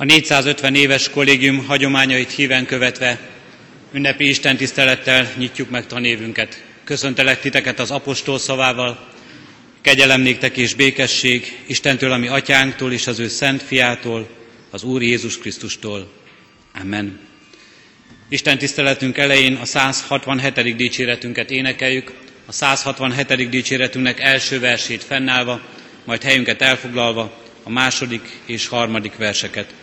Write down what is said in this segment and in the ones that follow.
A 450 éves kollégium hagyományait híven követve ünnepi Isten tisztelettel nyitjuk meg tanévünket. Köszöntelek titeket az apostol szavával, kegyelem néktek és békesség Istentől, ami atyánktól és az ő szent fiától, az Úr Jézus Krisztustól. Amen. Isten tiszteletünk elején a 167. dicséretünket énekeljük, a 167. dicséretünknek első versét fennállva, majd helyünket elfoglalva a második és harmadik verseket.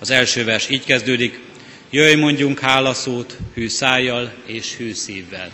Az első vers így kezdődik, jöjj mondjunk hálaszót hű szájjal és hű szívvel.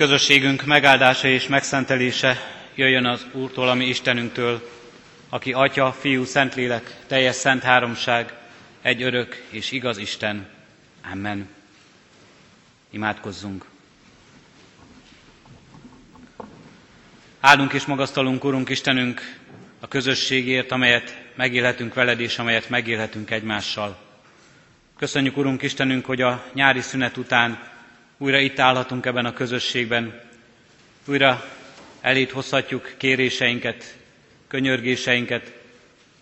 Közösségünk megáldása és megszentelése jöjjön az Úrtól, ami Istenünktől, aki Atya, Fiú, Szentlélek, teljes szent háromság, egy örök és igaz Isten. Amen. Imádkozzunk. Áldunk és magasztalunk, Urunk Istenünk, a közösségért, amelyet megélhetünk veled, és amelyet megélhetünk egymással. Köszönjük, Urunk Istenünk, hogy a nyári szünet után újra itt állhatunk ebben a közösségben, újra elét hozhatjuk kéréseinket, könyörgéseinket,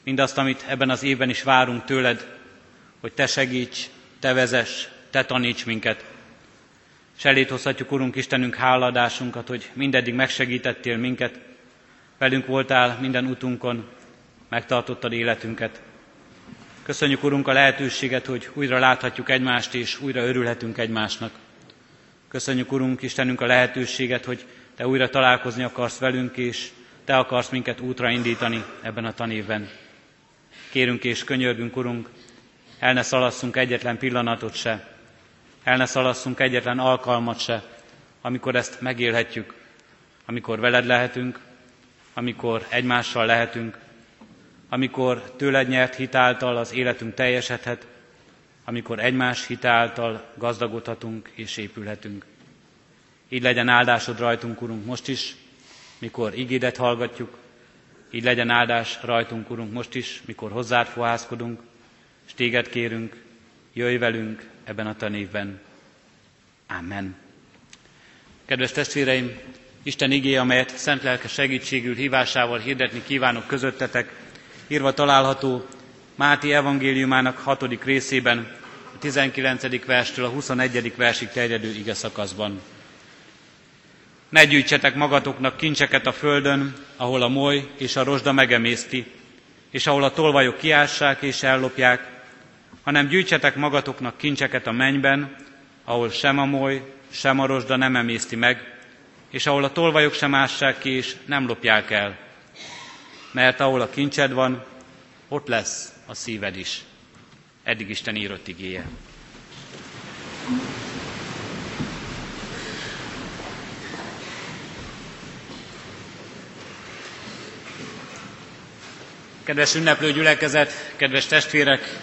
mindazt, amit ebben az évben is várunk tőled, hogy te segíts, te vezess, te taníts minket. És elét hozhatjuk, Urunk Istenünk, háladásunkat, hogy mindeddig megsegítettél minket, velünk voltál minden utunkon, megtartottad életünket. Köszönjük, Urunk, a lehetőséget, hogy újra láthatjuk egymást, és újra örülhetünk egymásnak. Köszönjük, Urunk, Istenünk, a lehetőséget, hogy Te újra találkozni akarsz velünk, és Te akarsz minket útra indítani ebben a tanévben. Kérünk és könyörgünk, Urunk, el ne szalasszunk egyetlen pillanatot se, el ne szalasszunk egyetlen alkalmat se, amikor ezt megélhetjük, amikor veled lehetünk, amikor egymással lehetünk, amikor tőled nyert hitáltal az életünk teljesedhet, amikor egymás hitáltal gazdagodhatunk és épülhetünk. Így legyen áldásod rajtunk, Urunk, most is, mikor igédet hallgatjuk, így legyen áldás rajtunk, Urunk, most is, mikor hozzád fohászkodunk, és téged kérünk, jöjj velünk ebben a tanévben. Amen. Kedves testvéreim, Isten igé, amelyet szent lelke segítségül hívásával hirdetni kívánok közöttetek, írva található Máti evangéliumának hatodik részében, 19. verstől a 21. versig terjedő ige szakaszban. Ne gyűjtsetek magatoknak kincseket a földön, ahol a moly és a rozsda megemészti, és ahol a tolvajok kiássák és ellopják, hanem gyűjtsetek magatoknak kincseket a mennyben, ahol sem a moly, sem a rozsda nem emészti meg, és ahol a tolvajok sem ássák ki, és nem lopják el. Mert ahol a kincsed van, ott lesz a szíved is. Eddig Isten írott igéje. Kedves ünneplő gyülekezet, kedves testvérek,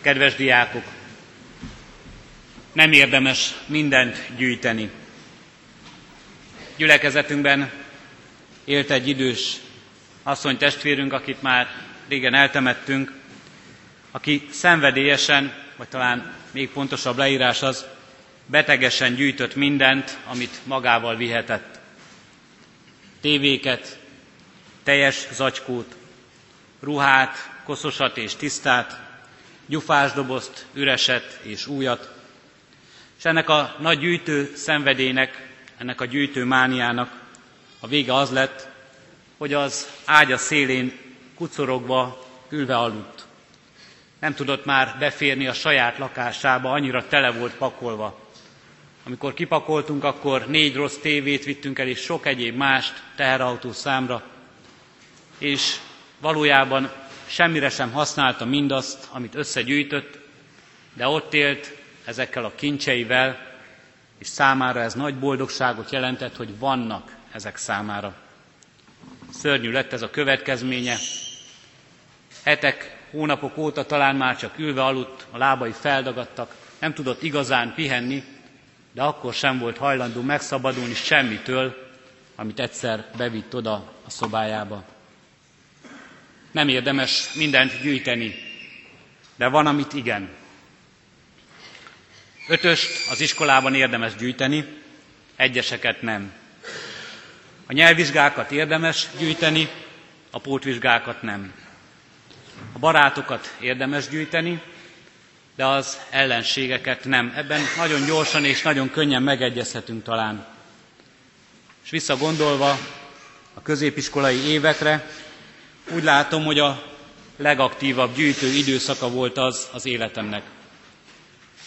kedves diákok! Nem érdemes mindent gyűjteni. Gyülekezetünkben élt egy idős asszony testvérünk, akit már régen eltemettünk, aki szenvedélyesen, vagy talán még pontosabb leírás az, betegesen gyűjtött mindent, amit magával vihetett. Tévéket, teljes zacskót, ruhát, koszosat és tisztát, gyufásdobozt, üreset és újat. És ennek a nagy gyűjtő szenvedélynek, ennek a gyűjtő mániának a vége az lett, hogy az ágya szélén kucorogva, ülve aludt. Nem tudott már beférni a saját lakásába, annyira tele volt pakolva. Amikor kipakoltunk, akkor négy rossz tévét vittünk el, és sok egyéb mást teherautó számra, és valójában semmire sem használta mindazt, amit összegyűjtött, de ott élt ezekkel a kincseivel, és számára ez nagy boldogságot jelentett, hogy vannak ezek számára. Szörnyű lett ez a következménye. Hetek, hónapok óta talán már csak ülve aludt, a lábai feldagadtak, nem tudott igazán pihenni, de akkor sem volt hajlandó megszabadulni semmitől, amit egyszer bevitt oda a szobájába. Nem érdemes mindent gyűjteni, de van, amit igen. Ötöst az iskolában érdemes gyűjteni, egyeseket nem. A nyelvvizsgákat érdemes gyűjteni, a pótvizsgákat nem. A barátokat érdemes gyűjteni, de az ellenségeket nem. Ebben nagyon gyorsan és nagyon könnyen megegyezhetünk talán. És visszagondolva a középiskolai évekre, úgy látom, hogy a legaktívabb gyűjtő időszaka volt az az életemnek.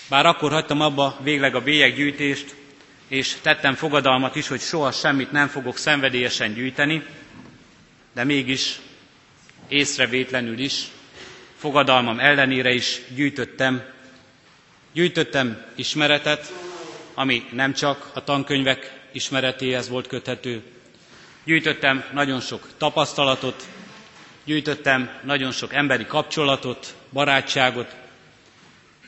Bár akkor hagytam abba végleg a bélyeggyűjtést, és tettem fogadalmat is, hogy soha semmit nem fogok szenvedélyesen gyűjteni, de mégis észrevétlenül is, fogadalmam ellenére is gyűjtöttem. Gyűjtöttem ismeretet, ami nem csak a tankönyvek ismeretéhez volt köthető. Gyűjtöttem nagyon sok tapasztalatot, gyűjtöttem nagyon sok emberi kapcsolatot, barátságot,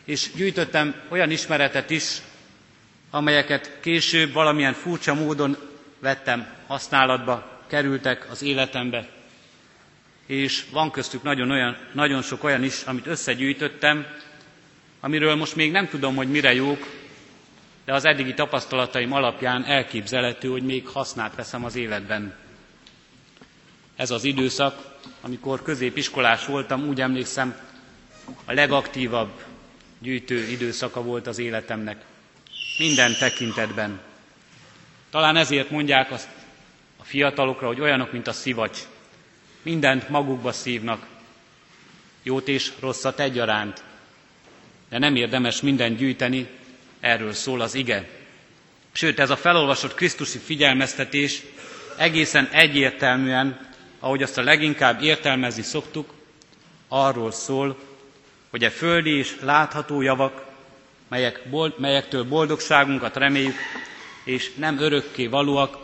és gyűjtöttem olyan ismeretet is, amelyeket később valamilyen furcsa módon vettem használatba, kerültek az életembe. És van köztük nagyon, olyan, nagyon sok olyan is, amit összegyűjtöttem, amiről most még nem tudom, hogy mire jók, de az eddigi tapasztalataim alapján elképzelhető, hogy még hasznát veszem az életben. Ez az időszak, amikor középiskolás voltam, úgy emlékszem, a legaktívabb gyűjtő időszaka volt az életemnek. Minden tekintetben. Talán ezért mondják azt a fiatalokra, hogy olyanok, mint a szivacs. Mindent magukba szívnak, jót és rosszat egyaránt. De nem érdemes mindent gyűjteni, erről szól az ige. Sőt, ez a felolvasott Krisztusi figyelmeztetés egészen egyértelműen, ahogy azt a leginkább értelmezni szoktuk, arról szól, hogy a földi és látható javak, melyek, melyektől boldogságunkat reméljük, és nem örökké valóak,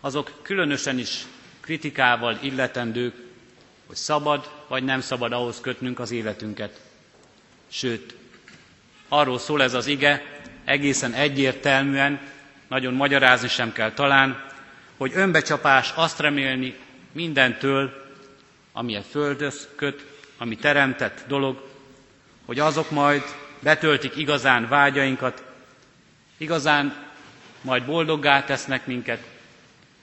azok különösen is kritikával illetendők, hogy szabad vagy nem szabad ahhoz kötnünk az életünket. Sőt, arról szól ez az ige egészen egyértelműen, nagyon magyarázni sem kell talán, hogy önbecsapás azt remélni mindentől, ami a földhöz köt, ami teremtett dolog, hogy azok majd betöltik igazán vágyainkat, igazán majd boldoggá tesznek minket,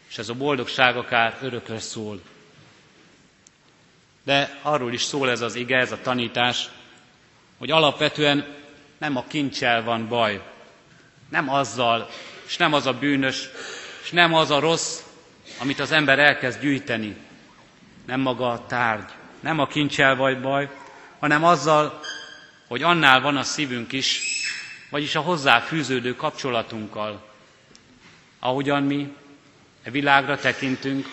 és ez a boldogság akár örökre szól. De arról is szól ez az ige, ez a tanítás, hogy alapvetően nem a kincsel van baj, nem azzal, és nem az a bűnös, és nem az a rossz, amit az ember elkezd gyűjteni, nem maga a tárgy, nem a kincsel vagy baj, hanem azzal, hogy annál van a szívünk is, vagyis a hozzá fűződő kapcsolatunkkal, ahogyan mi e világra tekintünk,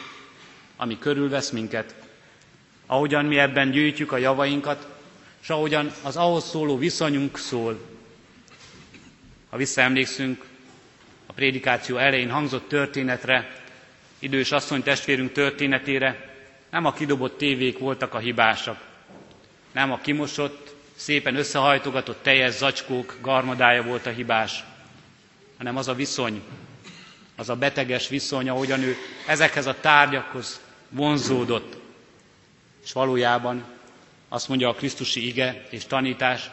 ami körülvesz minket, ahogyan mi ebben gyűjtjük a javainkat, és ahogyan az ahhoz szóló viszonyunk szól. Ha visszaemlékszünk a prédikáció elején hangzott történetre, idős asszony testvérünk történetére, nem a kidobott tévék voltak a hibásak, nem a kimosott, szépen összehajtogatott teljes zacskók garmadája volt a hibás, hanem az a viszony, az a beteges viszony, ahogyan ő ezekhez a tárgyakhoz vonzódott. És valójában azt mondja a Krisztusi ige és tanítás,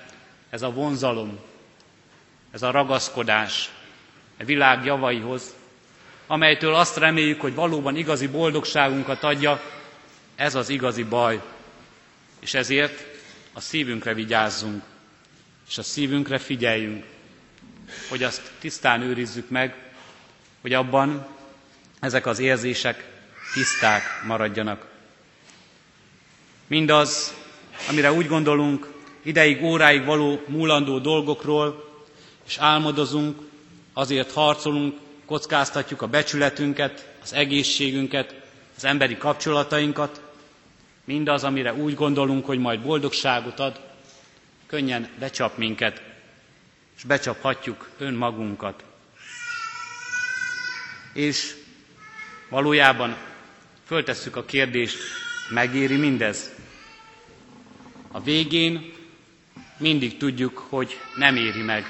ez a vonzalom, ez a ragaszkodás a világ javaihoz, amelytől azt reméljük, hogy valóban igazi boldogságunkat adja, ez az igazi baj. És ezért a szívünkre vigyázzunk, és a szívünkre figyeljünk, hogy azt tisztán őrizzük meg, hogy abban ezek az érzések tiszták maradjanak. Mindaz, amire úgy gondolunk, ideig, óráig való múlandó dolgokról, és álmodozunk, azért harcolunk, kockáztatjuk a becsületünket, az egészségünket, az emberi kapcsolatainkat, mindaz, amire úgy gondolunk, hogy majd boldogságot ad, könnyen becsap minket, és becsaphatjuk önmagunkat. És valójában föltesszük a kérdést, megéri mindez? A végén mindig tudjuk, hogy nem éri meg.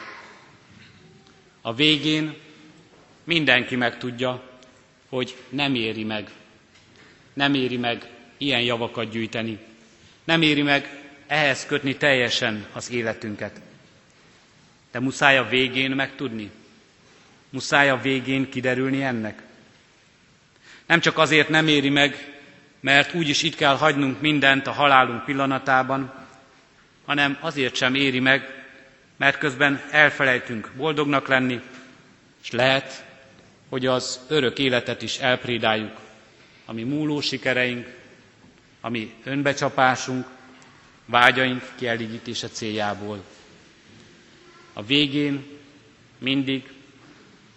A végén mindenki megtudja, hogy nem éri meg. Nem éri meg ilyen javakat gyűjteni. Nem éri meg ehhez kötni teljesen az életünket. De muszáj a végén megtudni. Muszáj a végén kiderülni ennek. Nem csak azért nem éri meg, mert úgyis itt kell hagynunk mindent a halálunk pillanatában, hanem azért sem éri meg, mert közben elfelejtünk boldognak lenni, és lehet, hogy az örök életet is elprédáljuk, ami múló sikereink, ami önbecsapásunk, vágyaink kielégítése céljából. A végén mindig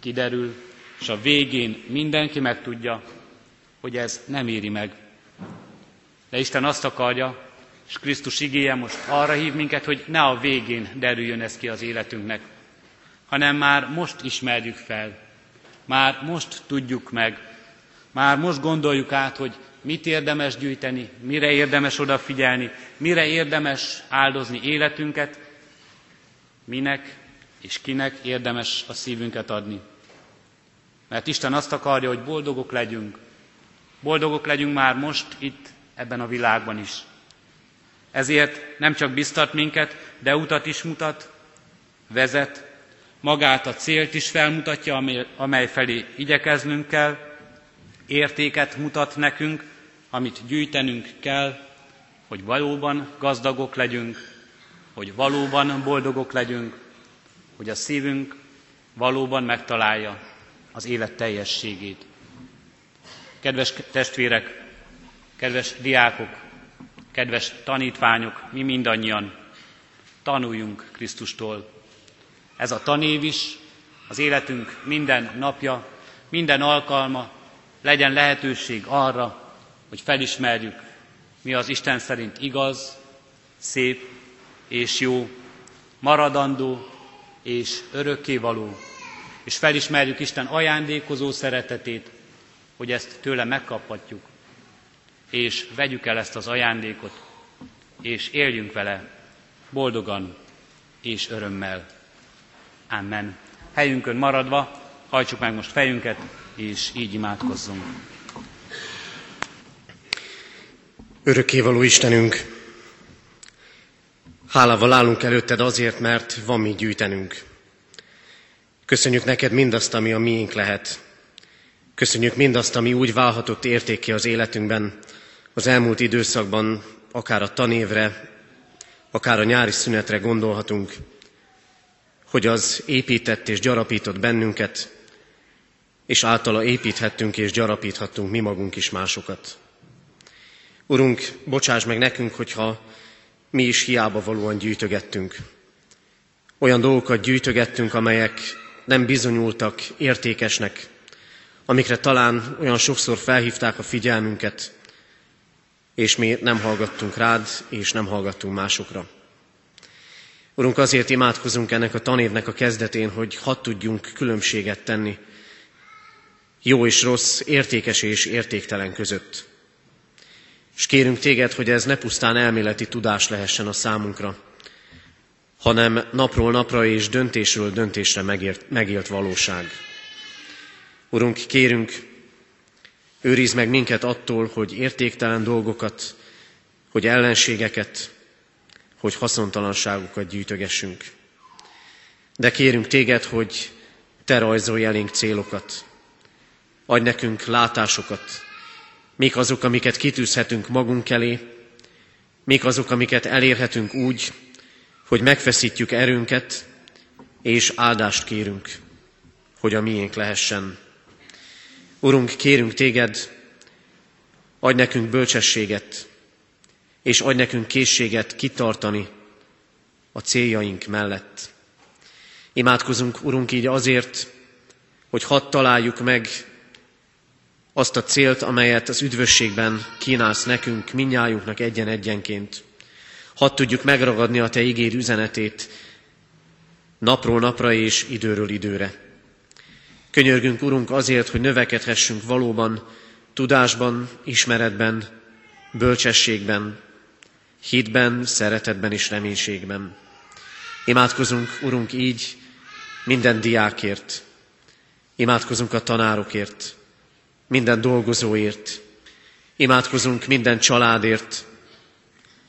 kiderül, és a végén mindenki megtudja, hogy ez nem éri meg. De Isten azt akarja, és Krisztus igéje most arra hív minket, hogy ne a végén derüljön ez ki az életünknek, hanem már most ismerjük fel, már most tudjuk meg, már most gondoljuk át, hogy mit érdemes gyűjteni, mire érdemes odafigyelni, mire érdemes áldozni életünket, minek és kinek érdemes a szívünket adni. Mert Isten azt akarja, hogy boldogok legyünk. Boldogok legyünk már most itt, ebben a világban is. Ezért nem csak biztat minket, de utat is mutat, vezet, magát a célt is felmutatja, amely felé igyekeznünk kell, értéket mutat nekünk, amit gyűjtenünk kell, hogy valóban gazdagok legyünk, hogy valóban boldogok legyünk, hogy a szívünk valóban megtalálja az élet teljességét. Kedves testvérek, kedves diákok, kedves tanítványok, mi mindannyian tanuljunk Krisztustól. Ez a tanév is az életünk minden napja, minden alkalma legyen lehetőség arra, hogy felismerjük, mi az Isten szerint igaz, szép és jó, maradandó és örökkévaló, és felismerjük Isten ajándékozó szeretetét, hogy ezt tőle megkaphatjuk, és vegyük el ezt az ajándékot, és éljünk vele boldogan és örömmel. Amen. Helyünkön maradva, hajtsuk meg most fejünket, és így imádkozzunk. Örökkévaló Istenünk, hálával állunk előtted azért, mert van mi gyűjtenünk. Köszönjük neked mindazt, ami a miénk lehet. Köszönjük mindazt, ami úgy válhatott értékké az életünkben, az elmúlt időszakban, akár a tanévre, akár a nyári szünetre gondolhatunk, hogy az épített és gyarapított bennünket, és általa építhettünk és gyarapíthattunk mi magunk is másokat. Urunk, bocsáss meg nekünk, hogyha mi is hiába valóan gyűjtögettünk. Olyan dolgokat gyűjtögettünk, amelyek nem bizonyultak értékesnek, amikre talán olyan sokszor felhívták a figyelmünket, és mi nem hallgattunk rád, és nem hallgattunk másokra. Urunk, azért imádkozunk ennek a tanévnek a kezdetén, hogy hadd tudjunk különbséget tenni jó és rossz, értékes és értéktelen között. És kérünk téged, hogy ez ne pusztán elméleti tudás lehessen a számunkra, hanem napról napra és döntésről döntésre megért, megélt valóság. Urunk, kérünk, őrizd meg minket attól, hogy értéktelen dolgokat, hogy ellenségeket, hogy haszontalanságokat gyűjtögessünk. De kérünk téged, hogy te rajzolj elénk célokat, adj nekünk látásokat, mik azok, amiket kitűzhetünk magunk elé, mik azok, amiket elérhetünk úgy, hogy megfeszítjük erőnket, és áldást kérünk, hogy a miénk lehessen. Urunk, kérünk téged, adj nekünk bölcsességet, és adj nekünk készséget kitartani a céljaink mellett. Imádkozunk, Urunk, így azért, hogy hadd találjuk meg azt a célt, amelyet az üdvösségben kínálsz nekünk, minnyájunknak egyen-egyenként. Hadd tudjuk megragadni a Te ígér üzenetét napról napra és időről időre. Könyörgünk, Urunk, azért, hogy növekedhessünk valóban tudásban, ismeretben, bölcsességben, hitben, szeretetben és reménységben. Imádkozunk, Urunk, így minden diákért, imádkozunk a tanárokért, minden dolgozóért, imádkozunk minden családért,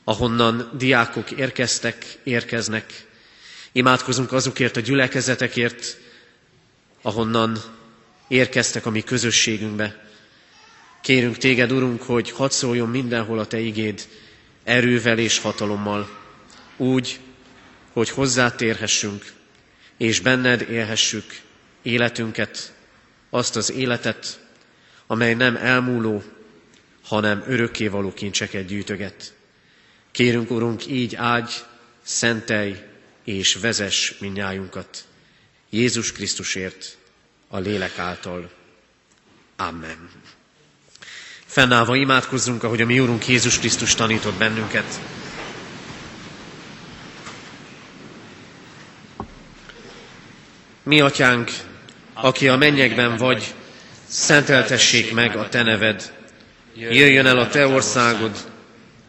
ahonnan diákok érkeztek, érkeznek. Imádkozunk azokért a gyülekezetekért, ahonnan érkeztek a mi közösségünkbe. Kérünk téged, Urunk, hogy hadd szóljon mindenhol a te igéd erővel és hatalommal, úgy, hogy hozzátérhessünk, és benned élhessük életünket, azt az életet, amely nem elmúló, hanem örökkévaló kincseket gyűjtöget. Kérünk, Urunk, így ágy, szentelj és vezes minnyájunkat. Jézus Krisztusért, a lélek által. Amen. Fennállva imádkozzunk, ahogy a mi Úrunk Jézus Krisztus tanított bennünket. Mi, Atyánk, aki a mennyekben vagy, szenteltessék meg a Te neved, jöjjön el a Te országod,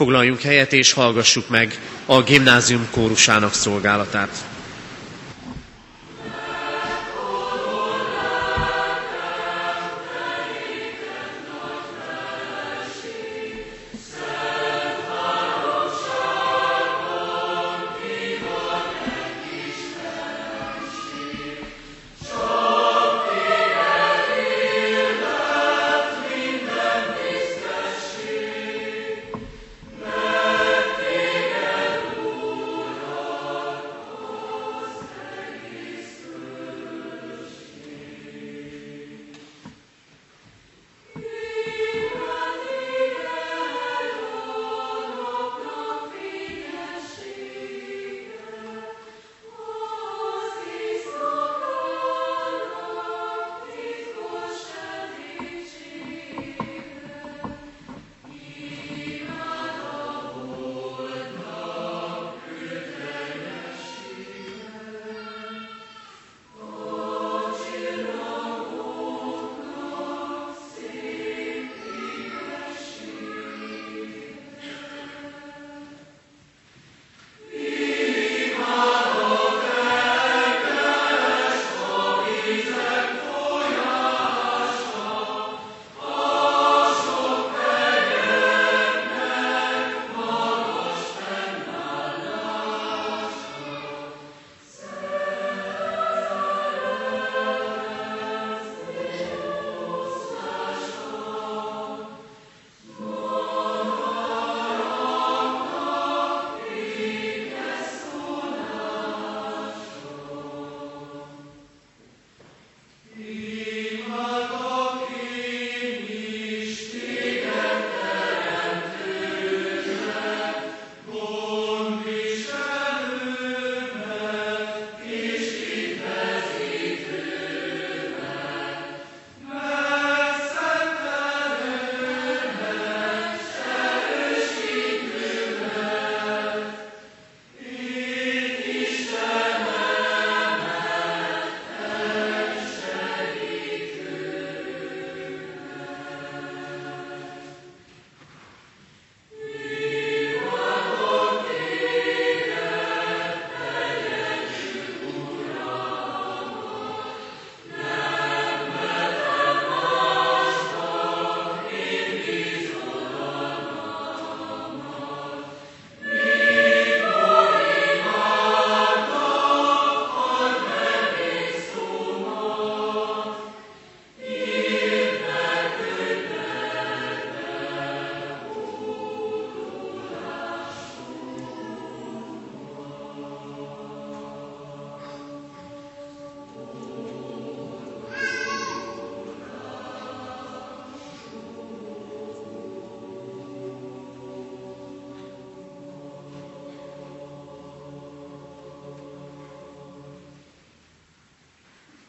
Foglaljunk helyet és hallgassuk meg a gimnázium kórusának szolgálatát.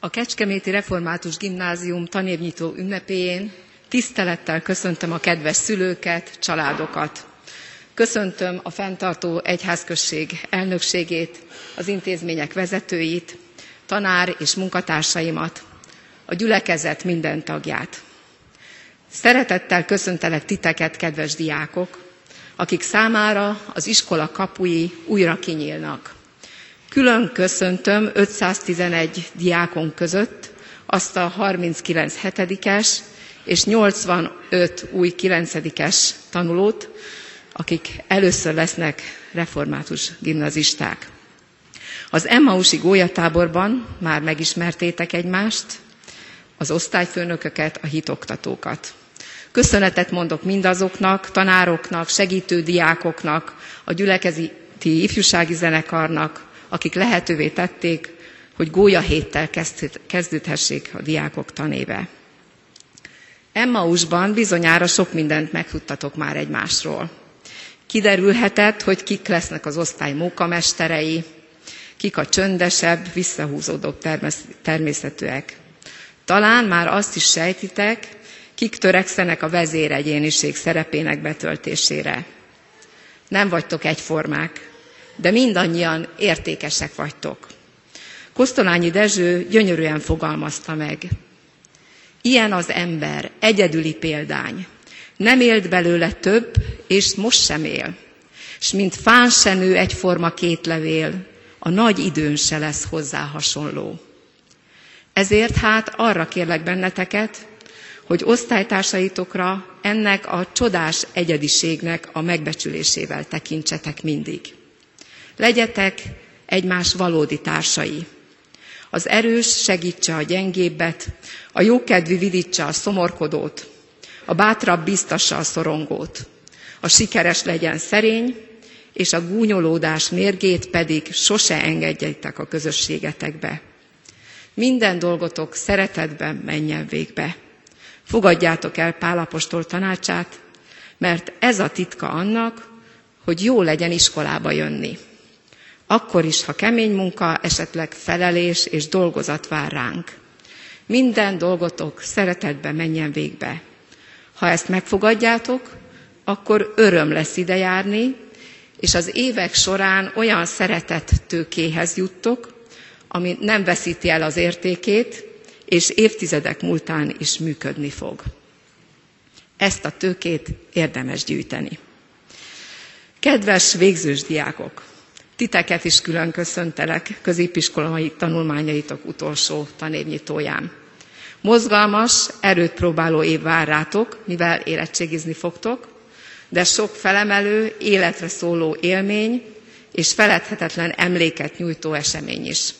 A Kecskeméti Református Gimnázium tanévnyitó ünnepéjén tisztelettel köszöntöm a kedves szülőket, családokat. Köszöntöm a fenntartó egyházközség elnökségét, az intézmények vezetőit, tanár és munkatársaimat, a gyülekezet minden tagját. Szeretettel köszöntelek titeket, kedves diákok, akik számára az iskola kapui újra kinyílnak. Külön köszöntöm 511 diákon között azt a 39 hetedikes és 85 új 9-es tanulót, akik először lesznek református gimnazisták. Az Emmausi gólyatáborban már megismertétek egymást, az osztályfőnököket, a hitoktatókat. Köszönetet mondok mindazoknak, tanároknak, segítő diákoknak, a gyülekezeti ifjúsági zenekarnak, akik lehetővé tették, hogy gólya héttel kezdődhessék a diákok tanéve. Emmausban bizonyára sok mindent megtudtatok már egymásról. Kiderülhetett, hogy kik lesznek az osztály mókamesterei, kik a csöndesebb, visszahúzódóbb természetűek. Talán már azt is sejtitek, kik törekszenek a vezéregyéniség szerepének betöltésére. Nem vagytok egyformák, de mindannyian értékesek vagytok. Kosztolányi Dezső gyönyörűen fogalmazta meg. Ilyen az ember, egyedüli példány. Nem élt belőle több, és most sem él. S mint fán se nő egyforma két levél, a nagy időn se lesz hozzá hasonló. Ezért hát arra kérlek benneteket, hogy osztálytársaitokra ennek a csodás egyediségnek a megbecsülésével tekintsetek mindig. Legyetek egymás valódi társai. Az erős segítse a gyengébbet, a jókedvű vidítsa a szomorkodót, a bátrabb biztassa a szorongót, a sikeres legyen szerény, és a gúnyolódás mérgét pedig sose engedjétek a közösségetekbe. Minden dolgotok szeretetben menjen végbe. Fogadjátok el Pálapostól tanácsát, mert ez a titka annak, hogy jó legyen iskolába jönni. Akkor is, ha kemény munka, esetleg felelés és dolgozat vár ránk. Minden dolgotok szeretetben menjen végbe. Ha ezt megfogadjátok, akkor öröm lesz ide járni, és az évek során olyan szeretett tőkéhez juttok, ami nem veszíti el az értékét, és évtizedek múltán is működni fog. Ezt a tőkét érdemes gyűjteni. Kedves végzős diákok! Titeket is külön köszöntelek középiskolai tanulmányaitok utolsó tanévnyitóján. Mozgalmas, erőt próbáló év vár rátok, mivel érettségizni fogtok, de sok felemelő, életre szóló élmény és feledhetetlen emléket nyújtó esemény is.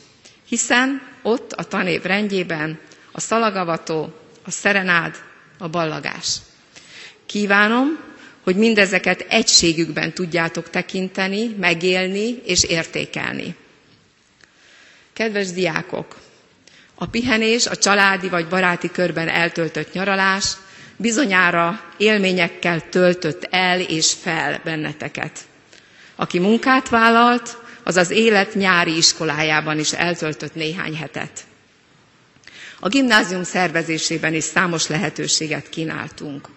Hiszen ott a tanév rendjében a szalagavató, a szerenád, a ballagás. Kívánom, hogy mindezeket egységükben tudjátok tekinteni, megélni és értékelni. Kedves diákok, a pihenés, a családi vagy baráti körben eltöltött nyaralás bizonyára élményekkel töltött el és fel benneteket. Aki munkát vállalt, az az élet nyári iskolájában is eltöltött néhány hetet. A gimnázium szervezésében is számos lehetőséget kínáltunk.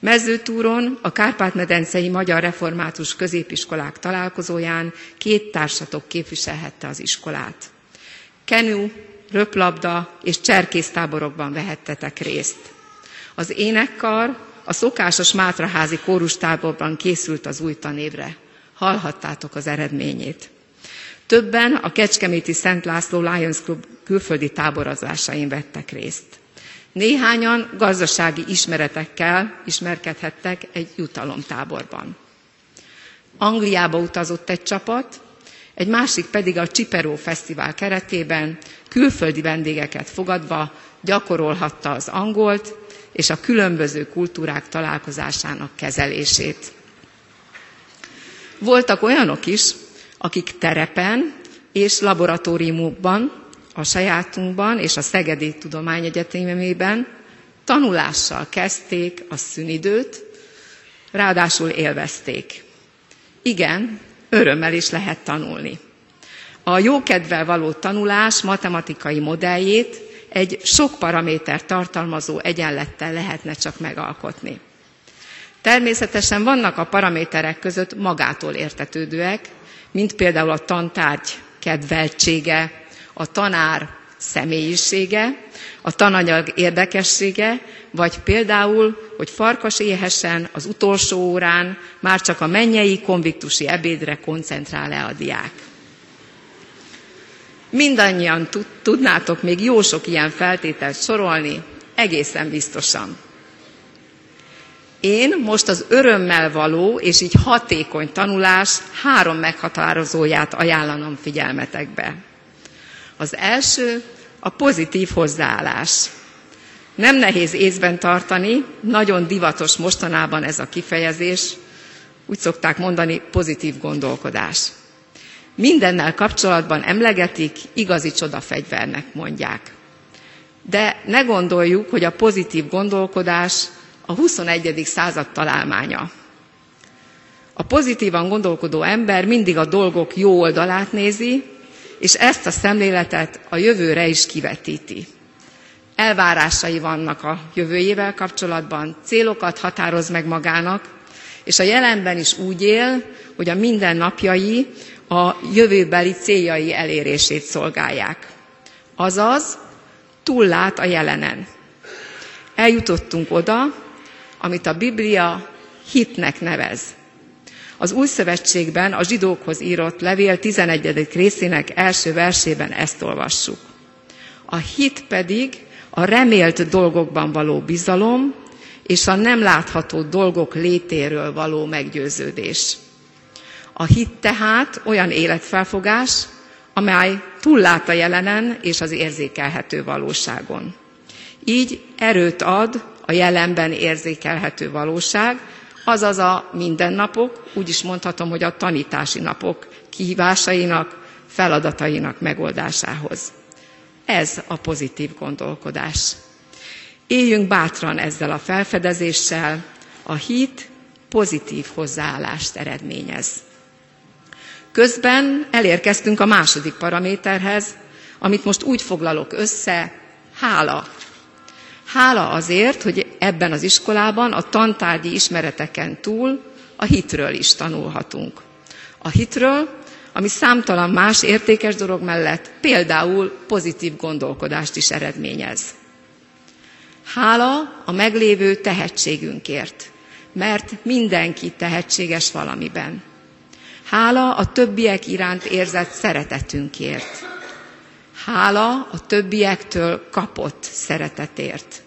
Mezőtúron a Kárpát-medencei Magyar Református Középiskolák találkozóján két társatok képviselhette az iskolát. Kenú, röplabda és cserkésztáborokban vehettetek részt. Az énekkar a szokásos Mátraházi kórustáborban készült az új tanévre. Hallhattátok az eredményét. Többen a Kecskeméti Szent László Lions Club külföldi táborozásain vettek részt. Néhányan gazdasági ismeretekkel ismerkedhettek egy jutalomtáborban. Angliába utazott egy csapat, egy másik pedig a Csiperó Fesztivál keretében külföldi vendégeket fogadva gyakorolhatta az angolt és a különböző kultúrák találkozásának kezelését. Voltak olyanok is, akik terepen és laboratóriumokban, a sajátunkban és a Szegedi Tudományegyetemében tanulással kezdték a szünidőt, ráadásul élvezték. Igen, örömmel is lehet tanulni. a jókedvel való tanulás matematikai modelljét egy sok paraméter tartalmazó egyenlettel lehetne csak megalkotni. Természetesen vannak a paraméterek között magától értetődőek, mint például a tantárgy kedveltsége, a tanár személyisége, a tananyag érdekessége, vagy például, hogy farkas éhesen az utolsó órán már csak a mennyei konviktusi ebédre koncentrál-e a diák. Mindannyian tudnátok még jó sok ilyen feltételt sorolni, egészen biztosan. Én most az örömmel való és így hatékony tanulás három meghatározóját ajánlanom figyelmetekbe. Az első a pozitív hozzáállás. Nem nehéz észben tartani, nagyon divatos mostanában ez a kifejezés, úgy szokták mondani, pozitív gondolkodás. Mindennel kapcsolatban emlegetik, igazi csodafegyvernek mondják. De ne gondoljuk, hogy a pozitív gondolkodás a 21. század találmánya. A pozitívan gondolkodó ember mindig a dolgok jó oldalát nézi, és ezt a szemléletet a jövőre is kivetíti. Elvárásai vannak a jövőjével kapcsolatban, célokat határoz meg magának, és a jelenben is úgy él, hogy a mindennapjai a jövőbeli céljai elérését szolgálják. Azaz, túllát a jelenen. Eljutottunk oda, amit a Biblia hitnek nevez. Az Új Szövetségben a zsidókhoz írott levél 11. részének első versében ezt olvassuk. A hit pedig a remélt dolgokban való bizalom, és a nem látható dolgok létéről való meggyőződés. A hit tehát olyan életfelfogás, amely túllát a jelenen és az érzékelhető valóságon. Így erőt ad a jelenben érzékelhető valóság, azaz a mindennapok, úgy is mondhatom, hogy a tanítási napok kihívásainak, feladatainak megoldásához. Ez a pozitív gondolkodás. Éljünk bátran ezzel a felfedezéssel, a hit pozitív hozzáállást eredményez. Közben elérkeztünk a második paraméterhez, amit most úgy foglalok össze, hála. Hála azért, hogy ebben az iskolában a tantárgyi ismereteken túl a hitről is tanulhatunk. A hitről, ami számtalan más értékes dolog mellett például pozitív gondolkodást is eredményez. Hála a meglévő tehetségünkért, mert mindenki tehetséges valamiben. Hála a többiek iránt érzett szeretetünkért. Hála a többiektől kapott szeretetért.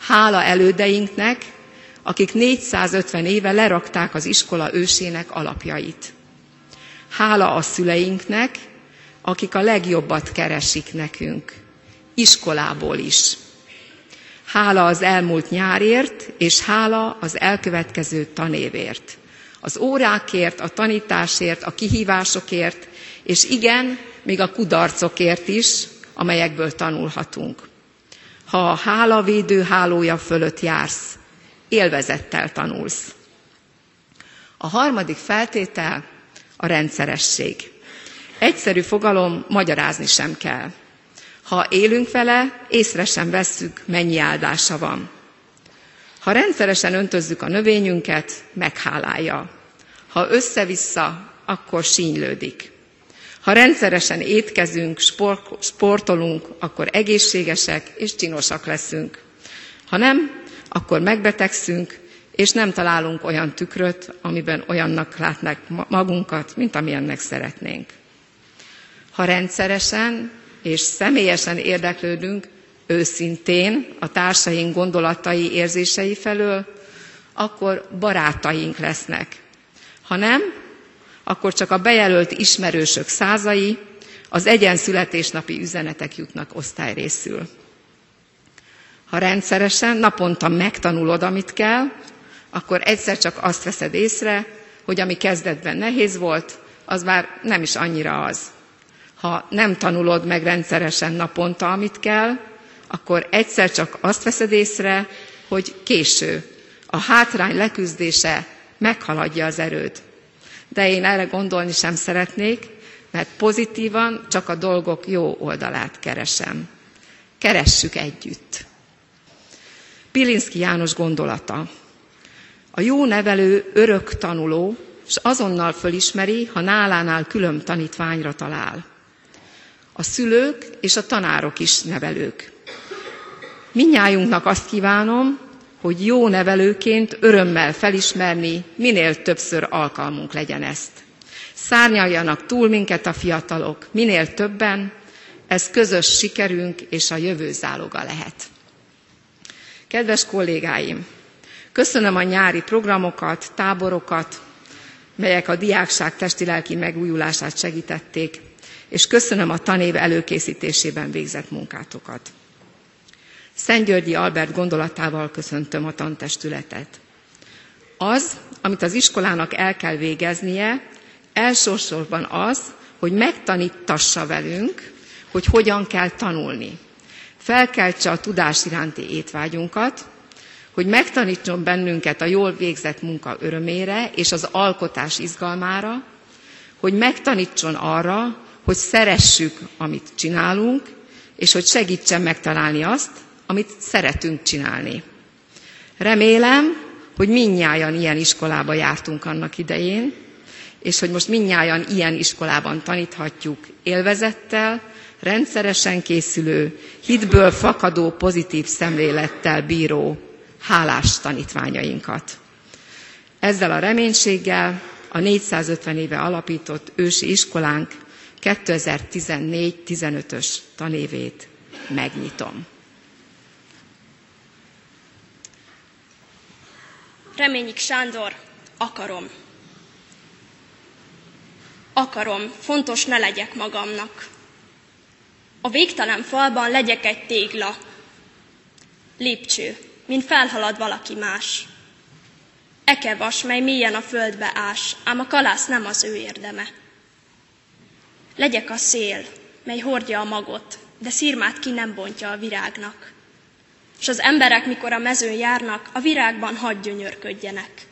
Hála elődeinknek, akik 450 éve lerakták az iskola ősének alapjait. Hála a szüleinknek, akik a legjobbat keresik nekünk, iskolából is. Hála az elmúlt nyárért, és hála az elkövetkező tanévért. Az órákért, a tanításért, a kihívásokért, és igen, még a kudarcokért is, amelyekből tanulhatunk. Ha a hálavédő hálója fölött jársz, élvezettel tanulsz. A harmadik feltétel a rendszeresség. Egyszerű fogalom, magyarázni sem kell. Ha élünk vele, észre sem vesszük, mennyi áldása van. Ha rendszeresen öntözzük a növényünket, meghálálja. Ha össze-vissza, akkor sínylődik. Ha rendszeresen étkezünk, sportolunk, akkor egészségesek és csinosak leszünk. Ha nem, akkor megbetegszünk, és nem találunk olyan tükröt, amiben olyannak látnak magunkat, mint amilyennek szeretnénk. Ha rendszeresen és személyesen érdeklődünk őszintén a társaink gondolatai, érzései felől, akkor barátaink lesznek. Ha nem, akkor csak a bejelölt ismerősök százai, az egyen születésnapi üzenetek jutnak osztályrészül. Ha rendszeresen, naponta megtanulod, amit kell, akkor egyszer csak azt veszed észre, hogy ami kezdetben nehéz volt, az már nem is annyira az. Ha nem tanulod meg rendszeresen naponta, amit kell, akkor egyszer csak azt veszed észre, hogy késő. A hátrány leküzdése meghaladja az erőd. De én erre gondolni sem szeretnék, mert pozitívan csak a dolgok jó oldalát keresem. Keressük együtt. Pilinszki János gondolata. A jó nevelő örök tanuló, és azonnal fölismeri, ha nálánál külön tanítványra talál. A szülők és a tanárok is nevelők. Minnyájunknak azt kívánom, hogy jó nevelőként örömmel felismerni, minél többször alkalmunk legyen ezt. Szárnyaljanak túl minket a fiatalok, minél többen, ez közös sikerünk és a jövő záloga lehet. Kedves kollégáim, köszönöm a nyári programokat, táborokat, melyek a diákság testi-lelki megújulását segítették, és köszönöm a tanév előkészítésében végzett munkátokat. Szentgyörgyi Albert gondolatával köszöntöm a tantestületet. Az, amit az iskolának el kell végeznie, elsősorban az, hogy megtanítassa velünk, hogy hogyan kell tanulni. Felkeltse a tudás iránti étvágyunkat, hogy megtanítson bennünket a jól végzett munka örömére és az alkotás izgalmára, hogy megtanítson arra, hogy szeressük, amit csinálunk, és hogy segítsen megtalálni azt, amit szeretünk csinálni. Remélem, hogy minnyáján ilyen iskolába jártunk annak idején, és hogy most minnyáján ilyen iskolában taníthatjuk élvezettel, rendszeresen készülő, hitből fakadó pozitív szemlélettel bíró, hálás tanítványainkat. Ezzel a reménységgel a 450 éve alapított ősi iskolánk 2014-15-ös tanévét megnyitom. Reményik Sándor, akarom. Akarom, fontos ne legyek magamnak. A végtelen falban legyek egy tégla. Lépcső, mint felhalad valaki más. Ekevas, mely mélyen a földbe ás, ám a kalász nem az ő érdeme. Legyek a szél, mely hordja a magot, de szírmát ki nem bontja a virágnak és az emberek, mikor a mezőn járnak, a virágban hadd gyönyörködjenek.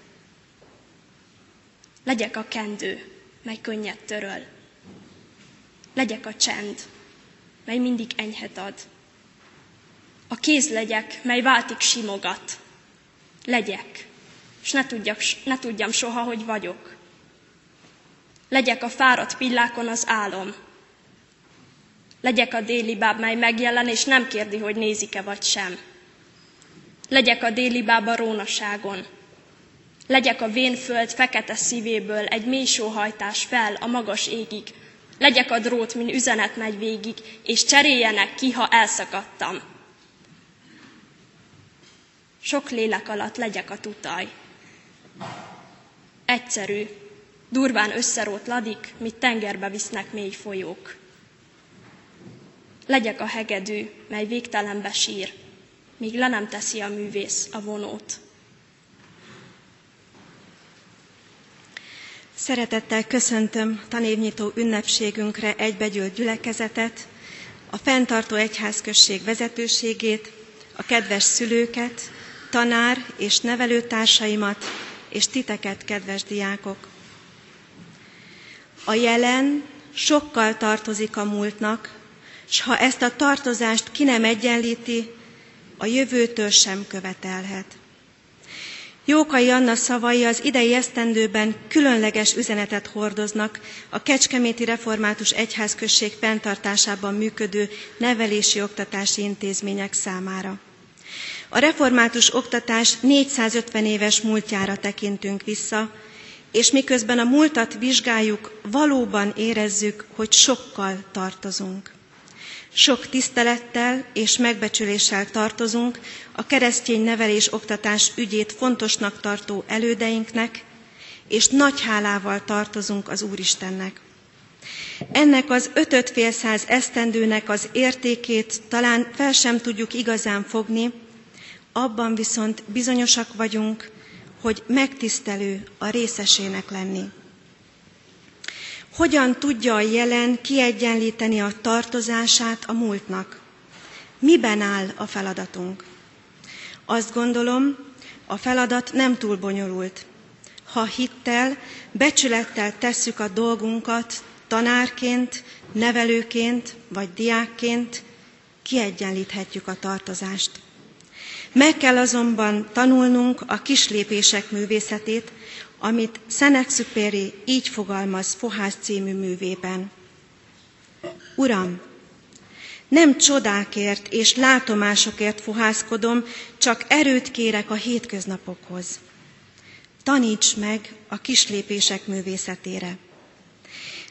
Legyek a kendő, mely könnyet töröl. Legyek a csend, mely mindig enyhet ad. A kéz legyek, mely váltik simogat. Legyek, és ne, tudjak, ne tudjam soha, hogy vagyok. Legyek a fáradt pillákon az álom. Legyek a déli báb, mely megjelen, és nem kérdi, hogy nézik-e vagy sem. Legyek a déli bába rónaságon. Legyek a vénföld fekete szívéből egy mély sóhajtás fel a magas égig. Legyek a drót, mint üzenet megy végig, és cseréljenek ki, ha elszakadtam. Sok lélek alatt legyek a tutaj. Egyszerű, durván összerót ladik, mit tengerbe visznek mély folyók. Legyek a hegedű, mely végtelenbe sír, míg le nem teszi a művész a vonót. Szeretettel köszöntöm tanévnyitó ünnepségünkre egybegyűlt gyülekezetet, a fenntartó egyházközség vezetőségét, a kedves szülőket, tanár és nevelőtársaimat, és titeket, kedves diákok. A jelen sokkal tartozik a múltnak, s ha ezt a tartozást ki nem egyenlíti, a jövőtől sem követelhet. Jókai Anna szavai az idei esztendőben különleges üzenetet hordoznak a Kecskeméti Református Egyházközség fenntartásában működő nevelési oktatási intézmények számára. A református oktatás 450 éves múltjára tekintünk vissza, és miközben a múltat vizsgáljuk, valóban érezzük, hogy sokkal tartozunk. Sok tisztelettel és megbecsüléssel tartozunk a keresztény nevelés oktatás ügyét fontosnak tartó elődeinknek, és nagy hálával tartozunk az Úristennek. Ennek az ötöt fél száz esztendőnek az értékét talán fel sem tudjuk igazán fogni, abban viszont bizonyosak vagyunk, hogy megtisztelő a részesének lenni. Hogyan tudja a jelen kiegyenlíteni a tartozását a múltnak? Miben áll a feladatunk? Azt gondolom, a feladat nem túl bonyolult. Ha hittel, becsülettel tesszük a dolgunkat, tanárként, nevelőként vagy diákként kiegyenlíthetjük a tartozást. Meg kell azonban tanulnunk a kislépések művészetét, amit Szenexupéri így fogalmaz Fohász című művében. Uram, nem csodákért és látomásokért fohászkodom, csak erőt kérek a hétköznapokhoz. Taníts meg a kislépések művészetére.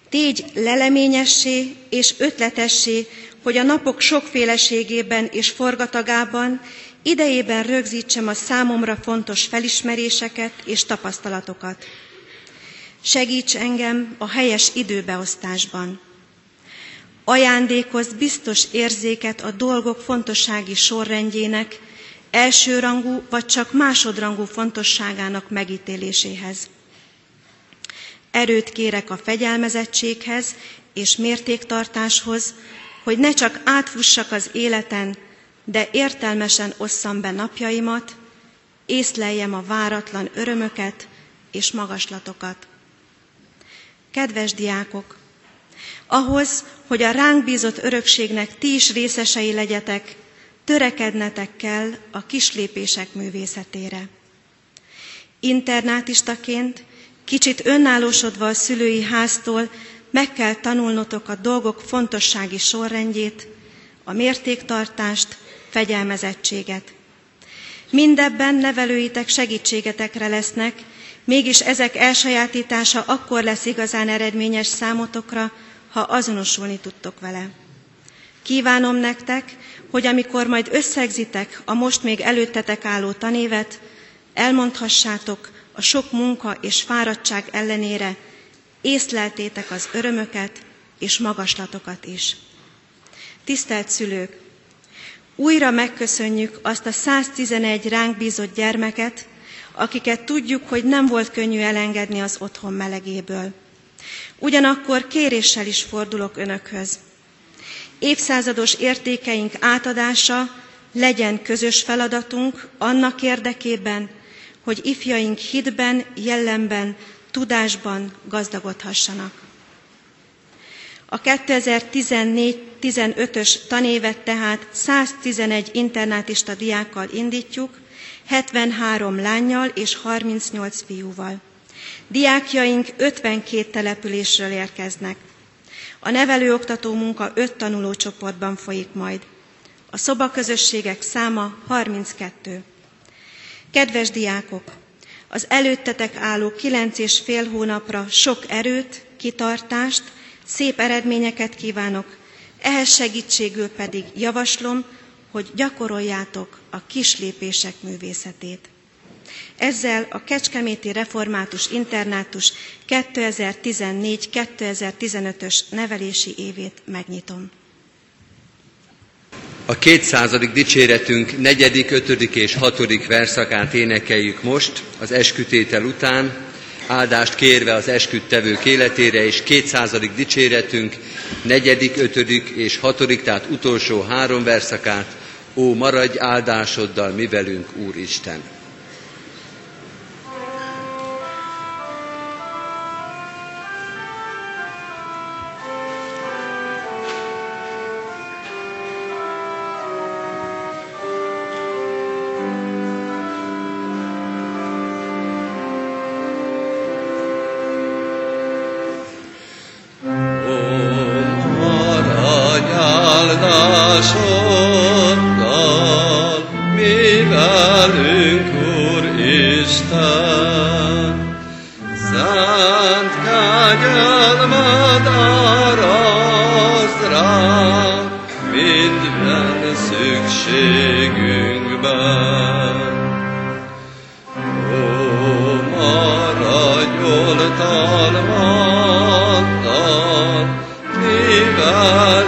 Tégy leleményessé és ötletessé, hogy a napok sokféleségében és forgatagában idejében rögzítsem a számomra fontos felismeréseket és tapasztalatokat. Segíts engem a helyes időbeosztásban. Ajándékozz biztos érzéket a dolgok fontossági sorrendjének, elsőrangú vagy csak másodrangú fontosságának megítéléséhez. Erőt kérek a fegyelmezettséghez és mértéktartáshoz, hogy ne csak átfussak az életen, de értelmesen osszam be napjaimat, észleljem a váratlan örömöket és magaslatokat. Kedves diákok, ahhoz, hogy a ránk bízott örökségnek ti is részesei legyetek, törekednetek kell a kislépések művészetére. Internátistaként, kicsit önállósodva a szülői háztól, meg kell tanulnotok a dolgok fontossági sorrendjét, a mértéktartást, fegyelmezettséget. Mindebben nevelőitek segítségetekre lesznek, mégis ezek elsajátítása akkor lesz igazán eredményes számotokra, ha azonosulni tudtok vele. Kívánom nektek, hogy amikor majd összegzitek a most még előttetek álló tanévet, elmondhassátok a sok munka és fáradtság ellenére, észleltétek az örömöket és magaslatokat is. Tisztelt szülők! Újra megköszönjük azt a 111 ránk bízott gyermeket, akiket tudjuk, hogy nem volt könnyű elengedni az otthon melegéből. Ugyanakkor kéréssel is fordulok önökhöz. Évszázados értékeink átadása legyen közös feladatunk annak érdekében, hogy ifjaink hitben, jellemben, tudásban gazdagodhassanak. A 2014-15-ös tanévet tehát 111 internátista diákkal indítjuk, 73 lányjal és 38 fiúval. Diákjaink 52 településről érkeznek. A nevelőoktató munka 5 tanulócsoportban folyik majd. A szobaközösségek száma 32. Kedves diákok! Az előttetek álló kilenc és fél hónapra sok erőt, kitartást, szép eredményeket kívánok, ehhez segítségül pedig javaslom, hogy gyakoroljátok a kislépések művészetét. Ezzel a Kecskeméti Református Internátus 2014-2015-ös nevelési évét megnyitom. A kétszázadik dicséretünk negyedik, ötödik és hatodik verszakát énekeljük most, az eskütétel után, áldást kérve az esküdtevők életére, és kétszázadik dicséretünk negyedik, ötödik és hatodik, tehát utolsó három verszakát, ó, maradj áldásoddal mi velünk, Úristen! szükségünkben. Ó, maradjol talmattal, mivel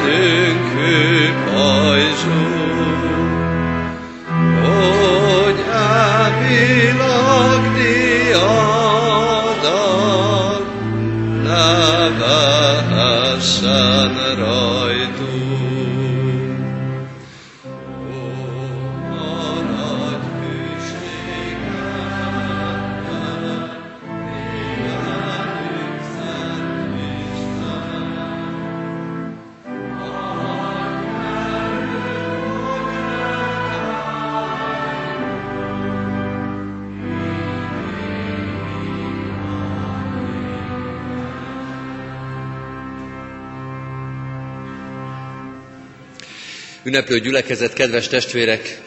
Ünneplő gyülekezet, kedves testvérek,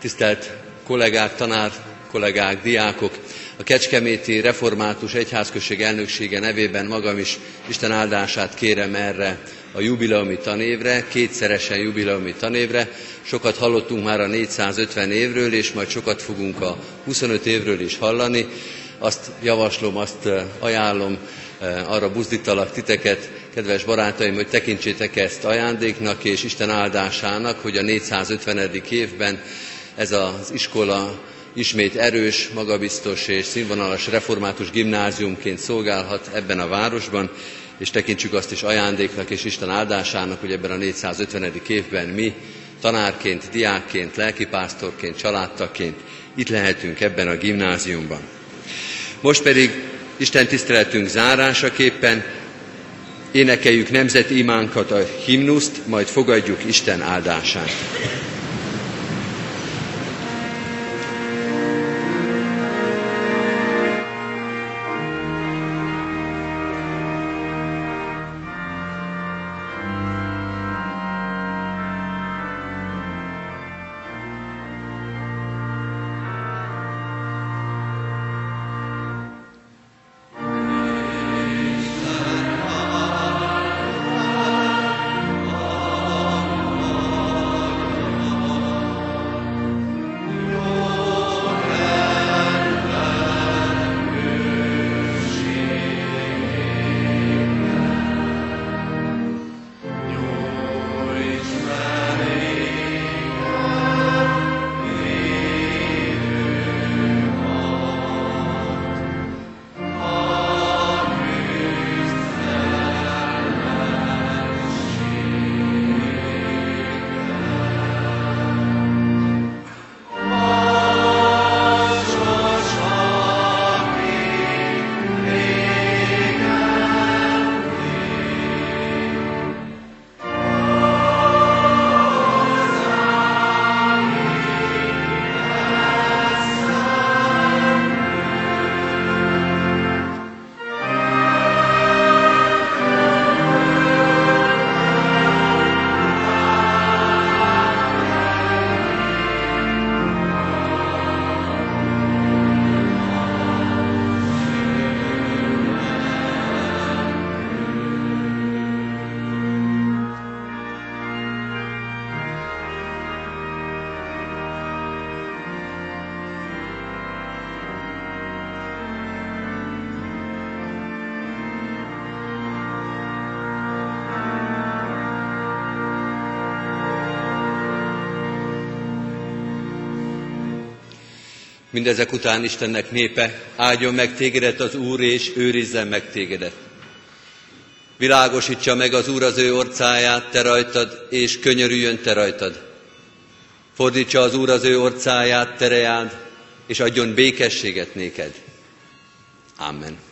tisztelt kollégák, tanár, kollégák, diákok, a Kecskeméti Református Egyházközség elnöksége nevében magam is Isten áldását kérem erre a jubileumi tanévre, kétszeresen jubileumi tanévre. Sokat hallottunk már a 450 évről, és majd sokat fogunk a 25 évről is hallani. Azt javaslom, azt ajánlom, arra buzdítalak titeket, kedves barátaim, hogy tekintsétek ezt ajándéknak és Isten áldásának, hogy a 450. évben ez az iskola ismét erős, magabiztos és színvonalas református gimnáziumként szolgálhat ebben a városban, és tekintsük azt is ajándéknak és Isten áldásának, hogy ebben a 450. évben mi tanárként, diákként, lelkipásztorként, családtaként itt lehetünk ebben a gimnáziumban. Most pedig Isten tiszteletünk zárásaképpen énekeljük nemzeti imánkat, a himnuszt, majd fogadjuk Isten áldását. Mindezek után Istennek népe, áldjon meg tégedet az Úr, és őrizzen meg tégedet. Világosítsa meg az Úr az ő orcáját te rajtad, és könyörüljön te rajtad. Fordítsa az Úr az ő orcáját, terejád, és adjon békességet néked. Amen.